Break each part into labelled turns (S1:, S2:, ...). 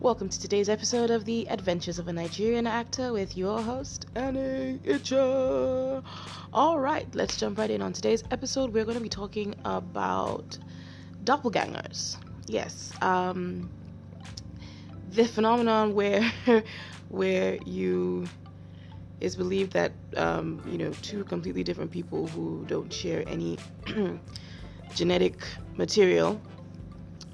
S1: Welcome to today's episode of The Adventures of a Nigerian Actor with your host, Annie Icha. All right, let's jump right in. On today's episode, we're going to be talking about doppelgangers. Yes, um, the phenomenon where where you it's believed that um, you know two completely different people who don't share any genetic material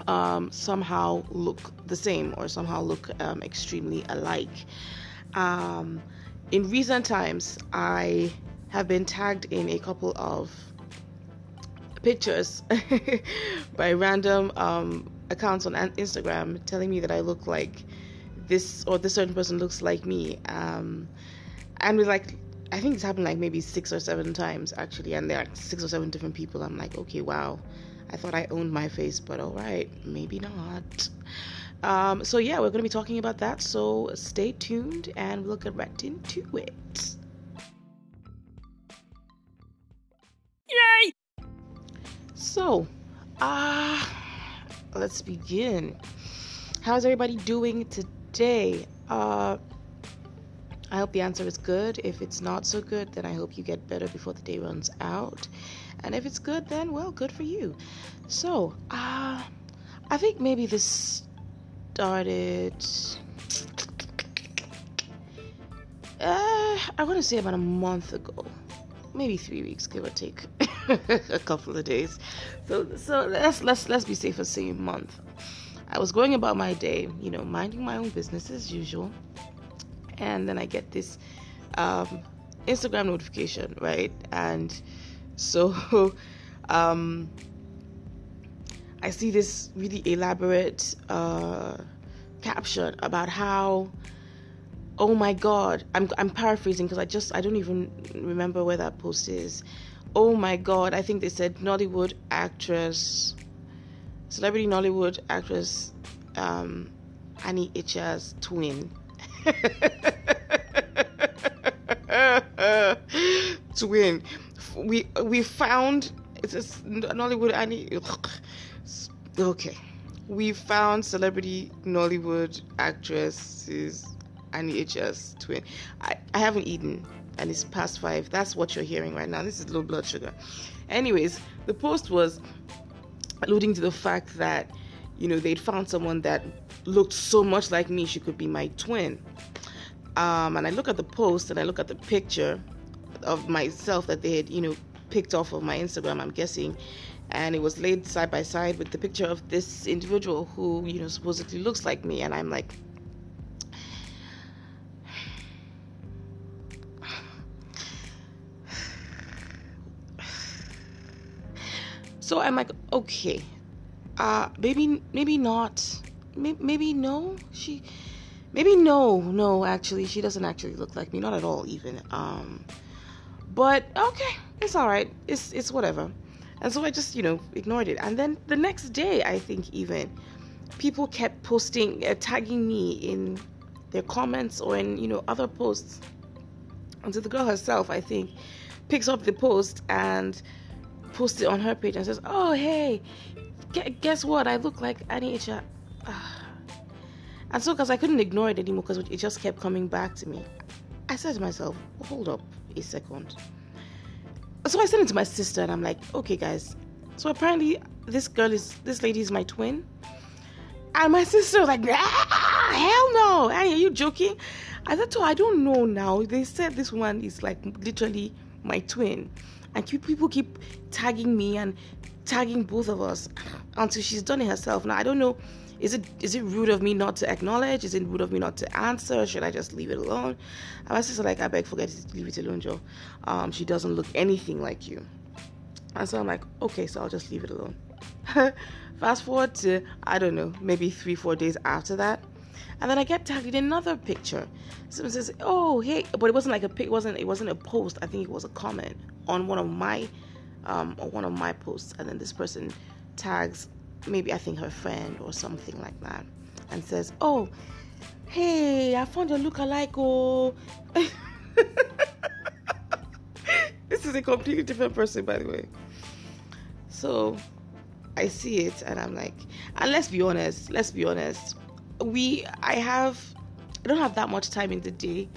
S1: um, somehow look the same or somehow look um, extremely alike. Um, in recent times, I have been tagged in a couple of pictures by random um, accounts on Instagram telling me that I look like this or this certain person looks like me. Um, and with like, I think it's happened like maybe six or seven times actually, and there are six or seven different people. I'm like, okay, wow I thought I owned my face, but all right, maybe not. Um, so yeah, we're going to be talking about that. So stay tuned, and we'll get right into it. Yay! So, ah, uh, let's begin. How's everybody doing today? Uh, I hope the answer is good. If it's not so good, then I hope you get better before the day runs out. And if it's good, then well, good for you. So, uh, I think maybe this started. Uh, I want to say about a month ago, maybe three weeks, give or take, a couple of days. So, so let's let's let's be safe and say a month. I was going about my day, you know, minding my own business as usual, and then I get this um, Instagram notification, right? And so, um, I see this really elaborate uh, caption about how, oh my God, I'm I'm paraphrasing because I just I don't even remember where that post is. Oh my God, I think they said Nollywood actress, celebrity Nollywood actress, um, Annie Icha's twin. twin we we found it's a Nollywood Annie. Okay, we found celebrity Nollywood actresses Annie Icha's twin. I, I haven't eaten and it's past five. That's what you're hearing right now. This is low blood sugar. Anyways, the post was alluding to the fact that you know they'd found someone that looked so much like me she could be my twin. Um, and I look at the post and I look at the picture of myself that they had, you know, picked off of my Instagram, I'm guessing. And it was laid side by side with the picture of this individual who, you know, supposedly looks like me. And I'm like, so I'm like, okay, uh, maybe, maybe not, maybe, maybe no. She, maybe no, no. Actually, she doesn't actually look like me, not at all, even. Um, but okay, it's all right. It's it's whatever. And so I just you know ignored it. And then the next day, I think even people kept posting, uh, tagging me in their comments or in you know other posts. Until the girl herself, I think, picks up the post and posts it on her page and says, "Oh hey, guess what? I look like Annie Icha." And so, because I couldn't ignore it anymore, because it just kept coming back to me, I said to myself, "Hold up, a second. So I sent it to my sister and I'm like, okay, guys. So apparently, this girl is, this lady is my twin. And my sister was like, ah, hell no. Annie, Are you joking? I said, oh, I don't know now. They said this one is like literally my twin. And people keep tagging me and tagging both of us until she's done it herself. Now, I don't know is it is it rude of me not to acknowledge? Is it rude of me not to answer? Should I just leave it alone? And my sister like, I beg, forget it, leave it alone, Joe. Um, she doesn't look anything like you. And so I'm like, okay, so I'll just leave it alone. Fast forward to I don't know, maybe three, four days after that. And then I get tagged in another picture. Someone says, "Oh, hey," but it wasn't like a pic. Wasn't. It wasn't a post. I think it was a comment on one of my, um, on one of my posts. And then this person tags maybe I think her friend or something like that, and says, "Oh, hey, I found your look-alike." Oh, this is a completely different person, by the way. So I see it, and I'm like, and let's be honest. Let's be honest. we I have I don't have that much time in the day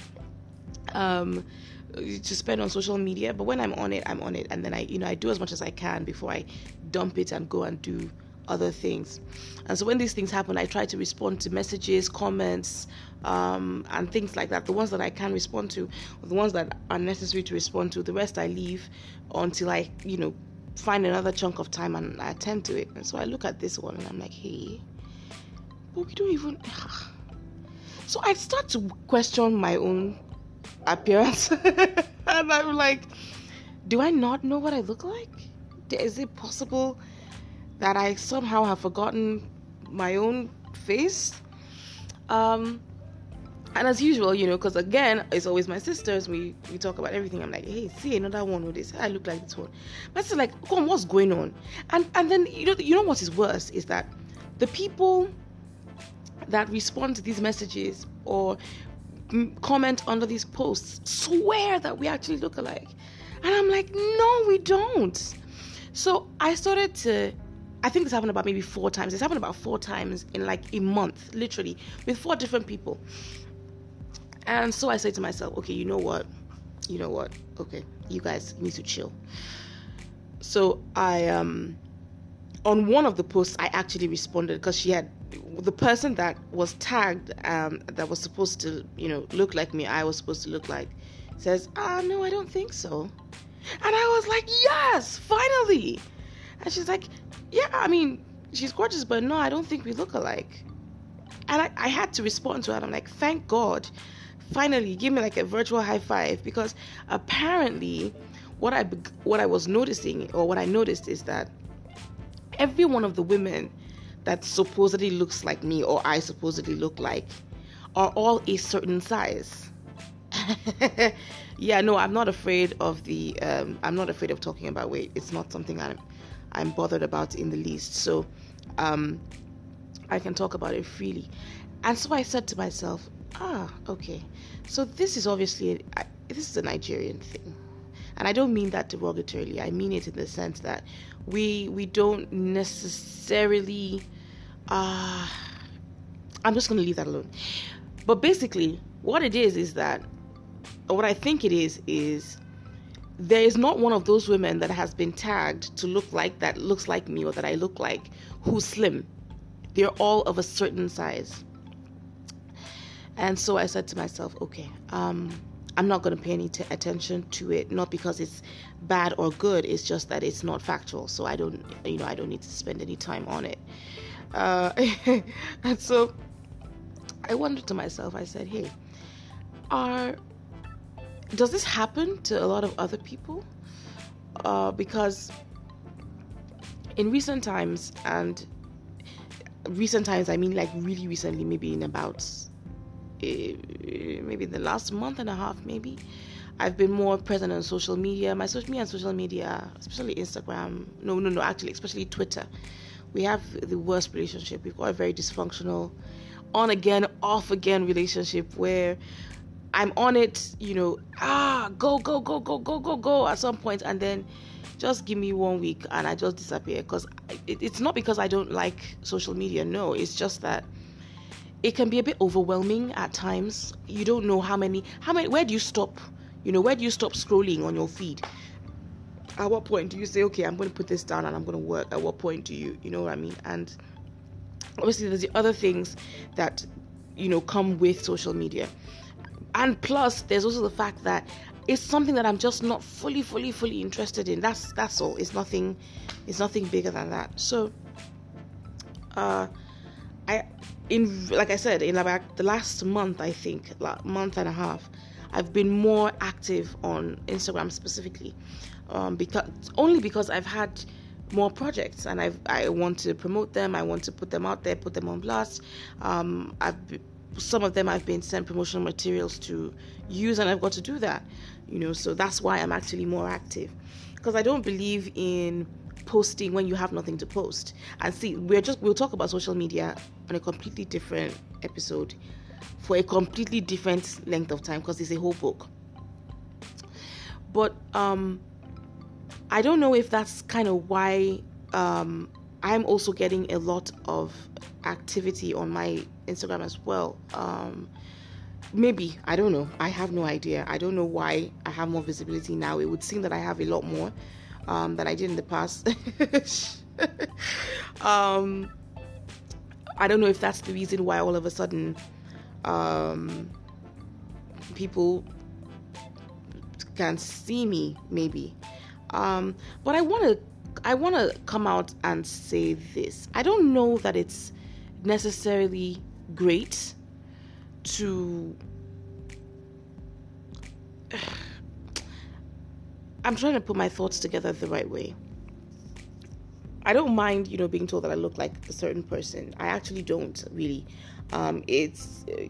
S1: um to spend on social media but when I'm on it I'm on it and then I you know I do as much as I can before I dump it and go and do other things. And so when these things happen, I try to respond to messages, comments, um, and things like that. The ones that I can respond to, the ones that are necessary to respond to, the rest I leave until I, you know, find another chunk of time and I attend to it. And so I look at this one and I'm like, hey, but we don't even. So I start to question my own appearance. and I'm like, do I not know what I look like? Is it possible that I somehow have forgotten my own face. Um, and as usual, you know, because again, it's always my sisters. We we talk about everything. I'm like, hey, see another one with this. I look like this one. But it's like, come on, what's going on? And and then you know, you know what is worse is that the people that respond to these messages or comment under these posts swear that we actually look alike. And I'm like, no, we don't. So I started to I think this happened about maybe four times. It's happened about four times in like a month, literally, with four different people. And so I say to myself, okay, you know what? You know what? Okay, you guys need to chill. So I um on one of the posts I actually responded because she had the person that was tagged um that was supposed to, you know, look like me, I was supposed to look like, says, ah no, I don't think so. And I was like, yes, finally. And she's like, yeah, I mean, she's gorgeous, but no, I don't think we look alike. And I, I had to respond to her. I'm like, thank God. Finally, give me like a virtual high five because apparently, what I what I was noticing or what I noticed is that every one of the women that supposedly looks like me or I supposedly look like are all a certain size. yeah, no, I'm not afraid of the. Um, I'm not afraid of talking about weight. It's not something I'm I'm bothered about in the least. So um, I can talk about it freely. And so I said to myself, ah, okay. So this is obviously a, this is a Nigerian thing. And I don't mean that derogatorily. I mean it in the sense that we we don't necessarily uh I'm just going to leave that alone. But basically, what it is is that what I think it is is there is not one of those women that has been tagged to look like that looks like me or that I look like who's slim. They're all of a certain size. And so I said to myself, okay, um, I'm not going to pay any t- attention to it, not because it's bad or good. It's just that it's not factual. So I don't, you know, I don't need to spend any time on it. Uh, and so I wondered to myself, I said, hey, are does this happen to a lot of other people? Uh, because in recent times, and recent times, I mean like really recently, maybe in about uh, maybe the last month and a half, maybe. I've been more present on social media. My social media and social media, especially Instagram. No, no, no. Actually, especially Twitter. We have the worst relationship. We've got a very dysfunctional, on again, off again relationship where I'm on it, you know, ah, go, go, go, go, go, go, go at some point, and then just give me one week and I just disappear. Because it, it's not because I don't like social media, no, it's just that it can be a bit overwhelming at times. You don't know how many, how many, where do you stop? You know, where do you stop scrolling on your feed? At what point do you say, okay, I'm going to put this down and I'm going to work? At what point do you, you know what I mean? And obviously, there's the other things that, you know, come with social media and plus there's also the fact that it's something that I'm just not fully, fully, fully interested in. That's that's all. It's nothing. It's nothing bigger than that. So, uh, I in like I said in about the last month, I think like month and a half, I've been more active on Instagram specifically, um, because only because I've had more projects and I I want to promote them. I want to put them out there, put them on blast. Um, I've some of them I've been sent promotional materials to use, and I've got to do that. You know, so that's why I'm actually more active because I don't believe in posting when you have nothing to post. And see, we're just we'll talk about social media on a completely different episode for a completely different length of time because it's a whole book. But um, I don't know if that's kind of why um, I'm also getting a lot of activity on my Instagram as well. Um, maybe I don't know. I have no idea. I don't know why I have more visibility now. It would seem that I have a lot more um, than I did in the past. um, I don't know if that's the reason why all of a sudden um, people can see me. Maybe, um, but I want to. I want to come out and say this. I don't know that it's necessarily great to I'm trying to put my thoughts together the right way. I don't mind, you know, being told that I look like a certain person. I actually don't really. Um, it's uh,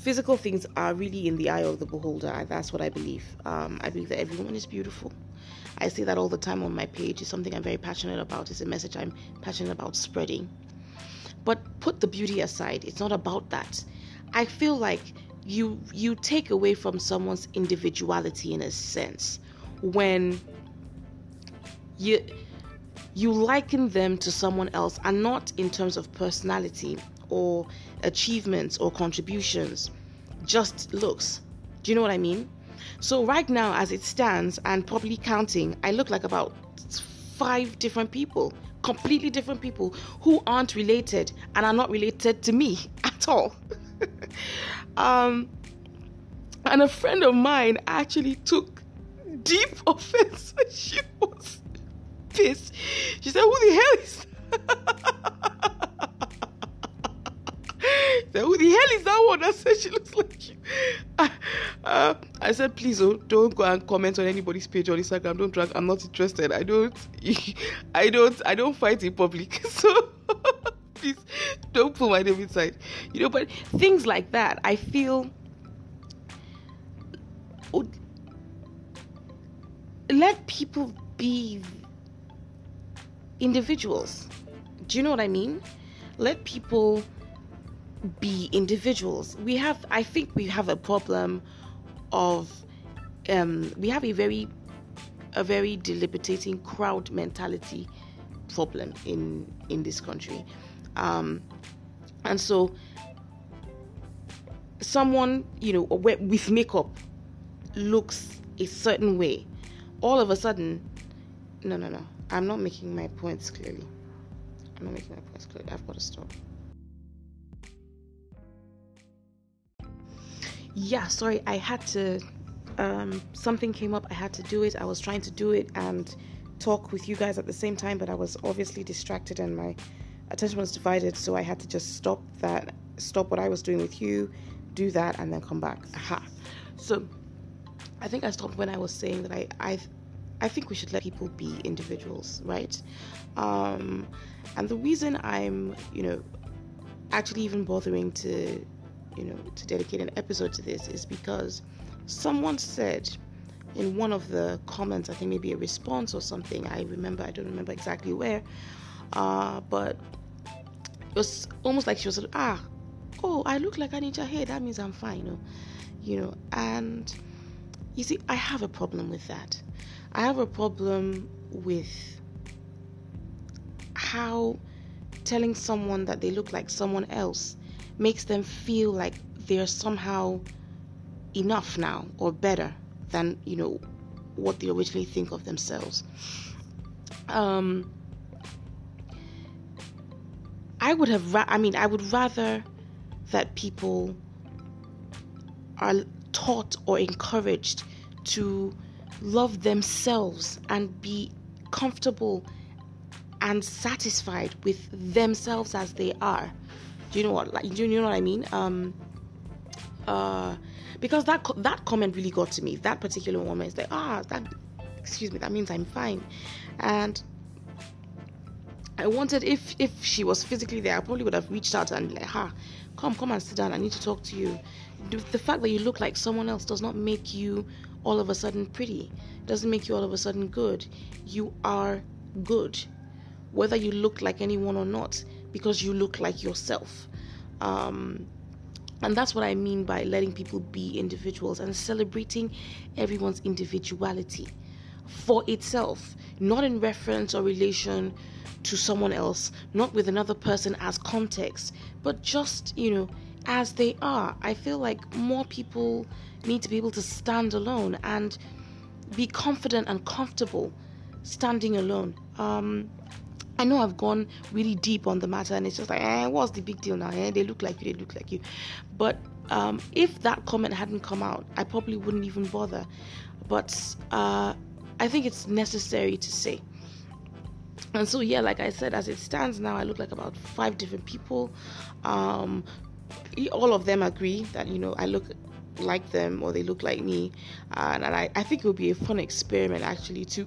S1: physical things are really in the eye of the beholder. That's what I believe. Um, I believe that every woman is beautiful. I say that all the time on my page. It's something I'm very passionate about. It's a message I'm passionate about spreading. But put the beauty aside. It's not about that. I feel like you you take away from someone's individuality in a sense when you you liken them to someone else and not in terms of personality or achievements or contributions just looks do you know what i mean so right now as it stands and probably counting i look like about five different people completely different people who aren't related and are not related to me at all um, and a friend of mine actually took deep offense. She was pissed. She said, "Who the hell is?" Said, "Who the hell is that one?" I said, "She looks like you." Uh, I said, "Please, oh, don't go and comment on anybody's page on Instagram. Don't drag. I'm not interested. I don't. I don't. I don't fight in public." So please don't pull my name inside. You know, but things like that, I feel. Let people be individuals. Do you know what I mean? Let people be individuals. We have, I think, we have a problem of, um, we have a very, a very deliberating crowd mentality problem in in this country um, and so, someone, you know, with makeup looks a certain way, all of a sudden, no, no, no, I'm not making my points clearly. I'm not making my points clearly. I've got to stop. Yeah, sorry, I had to. Um, something came up. I had to do it. I was trying to do it and talk with you guys at the same time, but I was obviously distracted and my attention was divided, so I had to just stop that, stop what I was doing with you, do that, and then come back. Aha. So I think I stopped when I was saying that I, I, I think we should let people be individuals, right? Um, and the reason I'm, you know, actually even bothering to, you know, to dedicate an episode to this is because someone said in one of the comments, I think maybe a response or something. I remember, I don't remember exactly where, uh, but it was almost like she was ah oh i look like anita hey that means i'm fine you know you know and you see i have a problem with that i have a problem with how telling someone that they look like someone else makes them feel like they're somehow enough now or better than you know what they originally think of themselves um I would have, ra- I mean, I would rather that people are taught or encouraged to love themselves and be comfortable and satisfied with themselves as they are. Do you know what? Like, do you know what I mean? Um, uh, because that that comment really got to me. That particular woman is like, ah, that, excuse me, that means I'm fine, and I wanted if if she was physically there, I probably would have reached out and like, "Ha, come, come and sit down. I need to talk to you." The fact that you look like someone else does not make you all of a sudden pretty. It doesn't make you all of a sudden good. You are good, whether you look like anyone or not, because you look like yourself. Um, and that's what I mean by letting people be individuals and celebrating everyone's individuality. for itself, not in reference or relation to someone else, not with another person as context, but just, you know, as they are. I feel like more people need to be able to stand alone and be confident and comfortable standing alone. Um, I know I've gone really deep on the matter, and it's just like, eh, what's the big deal now? Eh? They look like you, they look like you. But um, if that comment hadn't come out, I probably wouldn't even bother. But uh, I think it's necessary to say. And so, yeah, like I said, as it stands now, I look like about five different people. Um, all of them agree that, you know, I look like them or they look like me. and I, I think it would be a fun experiment actually to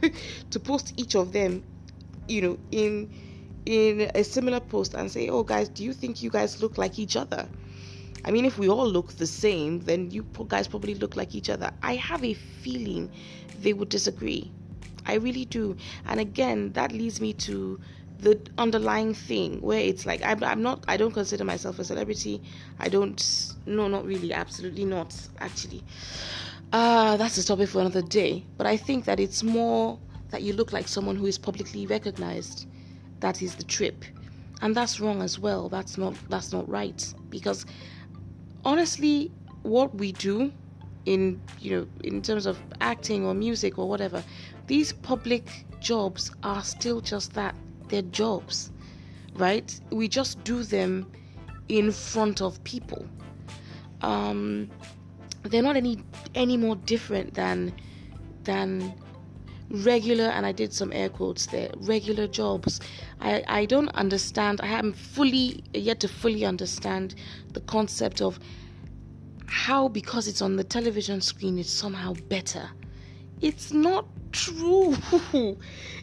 S1: to post each of them, you know, in in a similar post and say, "Oh, guys, do you think you guys look like each other?" I mean, if we all look the same, then you guys probably look like each other. I have a feeling they would disagree. I really do. And again, that leads me to the underlying thing where it's like I'm, I'm not I don't consider myself a celebrity. I don't no not really absolutely not actually. Uh that's a topic for another day. But I think that it's more that you look like someone who is publicly recognized. That is the trip. And that's wrong as well. That's not that's not right because honestly what we do in you know in terms of acting or music or whatever these public jobs are still just that they're jobs, right? We just do them in front of people. Um, they're not any any more different than than regular and I did some air quotes there regular jobs I, I don't understand I haven't fully yet to fully understand the concept of how because it's on the television screen it's somehow better it's not true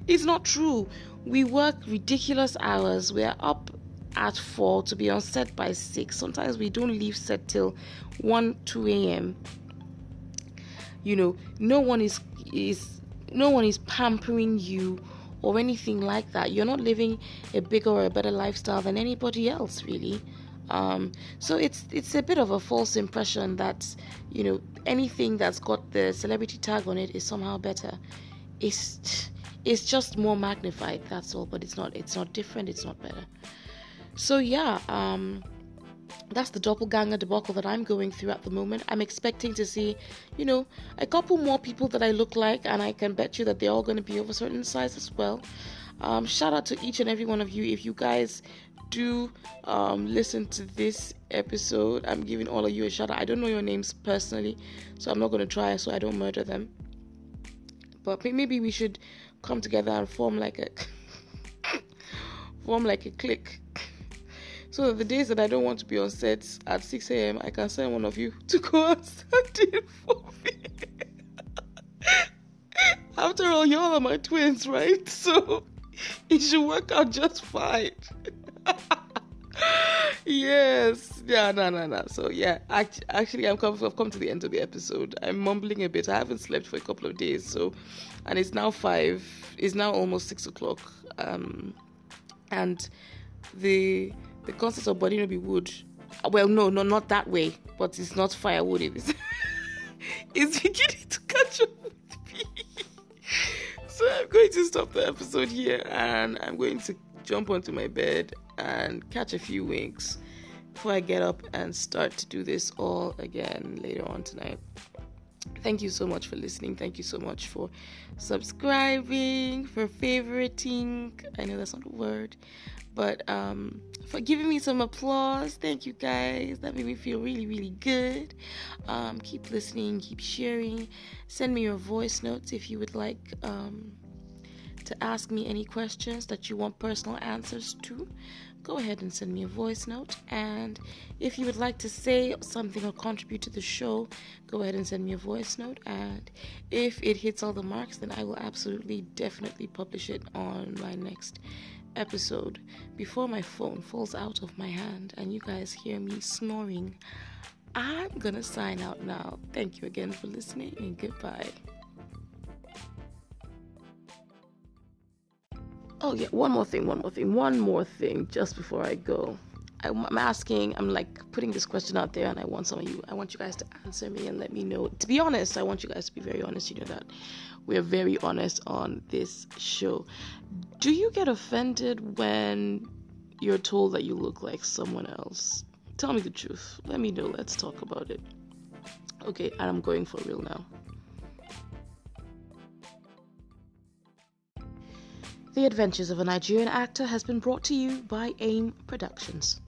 S1: it's not true we work ridiculous hours. We're up at 4 to be on set by 6. Sometimes we don't leave set till 1 2 a.m. You know, no one is is no one is pampering you or anything like that. You're not living a bigger or a better lifestyle than anybody else, really. Um, so it's it's a bit of a false impression that you know anything that's got the celebrity tag on it is somehow better. It's it's just more magnified that's all but it's not it's not different it's not better so yeah um that's the doppelganger debacle that I'm going through at the moment. I'm expecting to see, you know, a couple more people that I look like, and I can bet you that they're all going to be of a certain size as well. Um, shout out to each and every one of you. If you guys do um, listen to this episode, I'm giving all of you a shout out. I don't know your names personally, so I'm not going to try so I don't murder them. But maybe we should come together and form like a form like a clique. So the days that I don't want to be on set at 6 a.m., I can send one of you to go and in for me. After all, y'all are my twins, right? So it should work out just fine. yes. Yeah, no, no, no. So, yeah, actually, I'm come, I've come to the end of the episode. I'm mumbling a bit. I haven't slept for a couple of days. So, and it's now five, it's now almost six o'clock. Um, and the the concept of no be wood. Well, no, no, not that way. But it's not firewood. It's, it's beginning to catch up with me. so I'm going to stop the episode here, and I'm going to jump onto my bed and catch a few winks before I get up and start to do this all again later on tonight. Thank you so much for listening. Thank you so much for subscribing, for favoriting. I know that's not a word, but um, for giving me some applause. Thank you guys. That made me feel really, really good. Um, keep listening, keep sharing. Send me your voice notes if you would like. Um, to ask me any questions that you want personal answers to, go ahead and send me a voice note. And if you would like to say something or contribute to the show, go ahead and send me a voice note. And if it hits all the marks, then I will absolutely, definitely publish it on my next episode before my phone falls out of my hand and you guys hear me snoring. I'm gonna sign out now. Thank you again for listening and goodbye. Oh, yeah, one more thing, one more thing, one more thing just before I go. I'm asking, I'm like putting this question out there, and I want some of you, I want you guys to answer me and let me know. To be honest, I want you guys to be very honest. You know that we're very honest on this show. Do you get offended when you're told that you look like someone else? Tell me the truth. Let me know. Let's talk about it. Okay, and I'm going for real now. The Adventures of a Nigerian Actor has been brought to you by AIM Productions.